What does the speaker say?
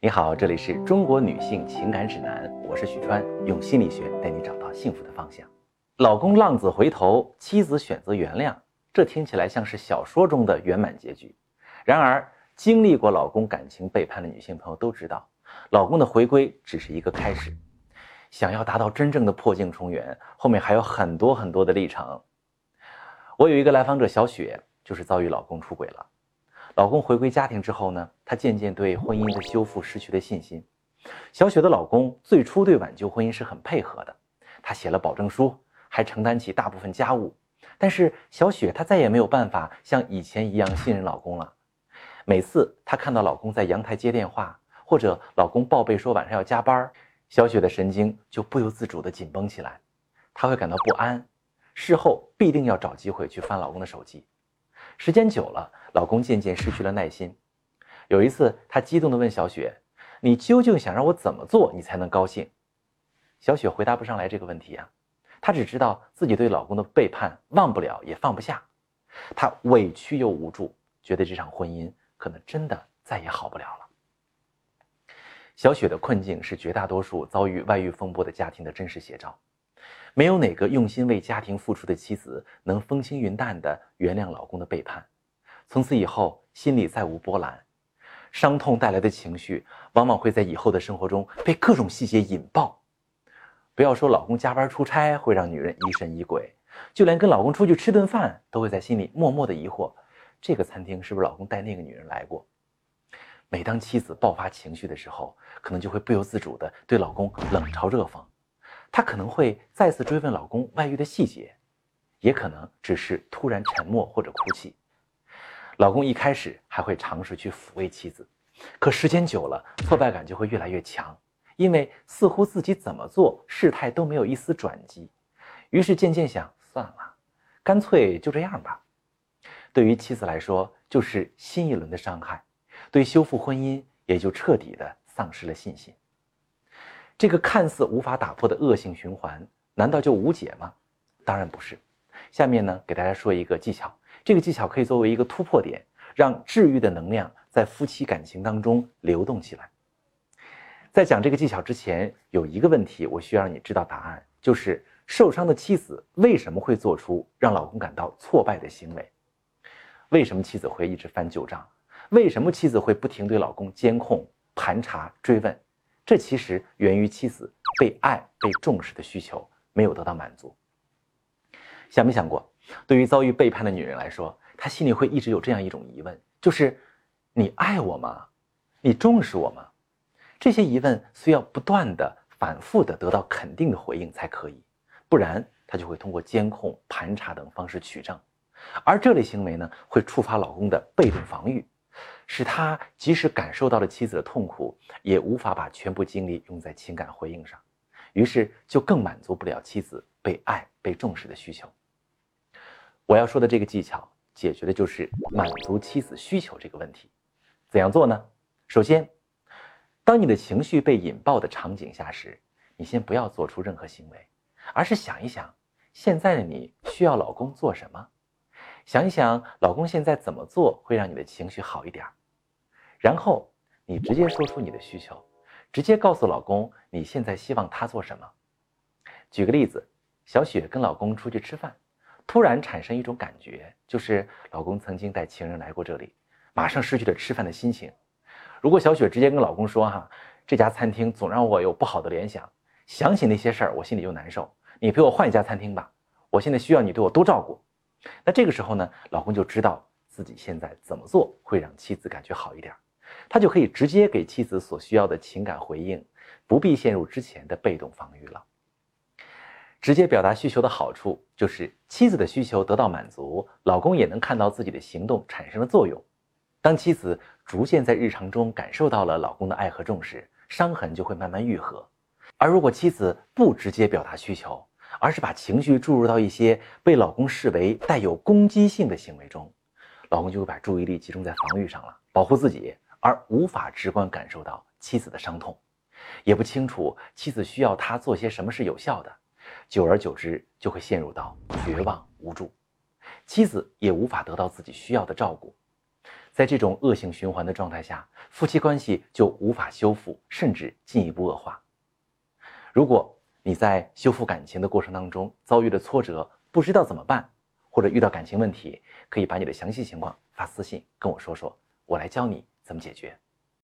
你好，这里是中国女性情感指南，我是许川，用心理学带你找到幸福的方向。老公浪子回头，妻子选择原谅，这听起来像是小说中的圆满结局。然而，经历过老公感情背叛的女性朋友都知道，老公的回归只是一个开始。想要达到真正的破镜重圆，后面还有很多很多的历程。我有一个来访者小雪，就是遭遇老公出轨了。老公回归家庭之后呢，她渐渐对婚姻的修复失去了信心。小雪的老公最初对挽救婚姻是很配合的，他写了保证书，还承担起大部分家务。但是小雪她再也没有办法像以前一样信任老公了。每次她看到老公在阳台接电话，或者老公报备说晚上要加班小雪的神经就不由自主地紧绷起来，她会感到不安，事后必定要找机会去翻老公的手机。时间久了，老公渐渐失去了耐心。有一次，他激动地问小雪：“你究竟想让我怎么做，你才能高兴？”小雪回答不上来这个问题啊，她只知道自己对老公的背叛忘不了也放不下，她委屈又无助，觉得这场婚姻可能真的再也好不了了。小雪的困境是绝大多数遭遇外遇风波的家庭的真实写照。没有哪个用心为家庭付出的妻子能风轻云淡地原谅老公的背叛，从此以后心里再无波澜。伤痛带来的情绪，往往会在以后的生活中被各种细节引爆。不要说老公加班出差会让女人疑神疑鬼，就连跟老公出去吃顿饭，都会在心里默默的疑惑：这个餐厅是不是老公带那个女人来过？每当妻子爆发情绪的时候，可能就会不由自主地对老公冷嘲热讽。她可能会再次追问老公外遇的细节，也可能只是突然沉默或者哭泣。老公一开始还会尝试去抚慰妻子，可时间久了，挫败感就会越来越强，因为似乎自己怎么做事态都没有一丝转机，于是渐渐想算了，干脆就这样吧。对于妻子来说，就是新一轮的伤害。对修复婚姻也就彻底的丧失了信心。这个看似无法打破的恶性循环，难道就无解吗？当然不是。下面呢，给大家说一个技巧，这个技巧可以作为一个突破点，让治愈的能量在夫妻感情当中流动起来。在讲这个技巧之前，有一个问题我需要让你知道答案，就是受伤的妻子为什么会做出让老公感到挫败的行为？为什么妻子会一直翻旧账？为什么妻子会不停对老公监控、盘查、追问？这其实源于妻子被爱、被重视的需求没有得到满足。想没想过，对于遭遇背叛的女人来说，她心里会一直有这样一种疑问：就是你爱我吗？你重视我吗？这些疑问需要不断的、反复的得到肯定的回应才可以，不然她就会通过监控、盘查等方式取证，而这类行为呢，会触发老公的被动防御。使他即使感受到了妻子的痛苦，也无法把全部精力用在情感回应上，于是就更满足不了妻子被爱、被重视的需求。我要说的这个技巧，解决的就是满足妻子需求这个问题。怎样做呢？首先，当你的情绪被引爆的场景下时，你先不要做出任何行为，而是想一想，现在的你需要老公做什么。想一想，老公现在怎么做会让你的情绪好一点？然后你直接说出你的需求，直接告诉老公你现在希望他做什么。举个例子，小雪跟老公出去吃饭，突然产生一种感觉，就是老公曾经带情人来过这里，马上失去了吃饭的心情。如果小雪直接跟老公说：“哈，这家餐厅总让我有不好的联想，想起那些事儿我心里就难受，你陪我换一家餐厅吧，我现在需要你对我多照顾。”那这个时候呢，老公就知道自己现在怎么做会让妻子感觉好一点，他就可以直接给妻子所需要的情感回应，不必陷入之前的被动防御了。直接表达需求的好处就是妻子的需求得到满足，老公也能看到自己的行动产生了作用。当妻子逐渐在日常中感受到了老公的爱和重视，伤痕就会慢慢愈合。而如果妻子不直接表达需求，而是把情绪注入到一些被老公视为带有攻击性的行为中，老公就会把注意力集中在防御上了，保护自己，而无法直观感受到妻子的伤痛，也不清楚妻子需要他做些什么是有效的，久而久之就会陷入到绝望无助，妻子也无法得到自己需要的照顾。在这种恶性循环的状态下，夫妻关系就无法修复，甚至进一步恶化。如果你在修复感情的过程当中遭遇的挫折，不知道怎么办，或者遇到感情问题，可以把你的详细情况发私信跟我说说，我来教你怎么解决。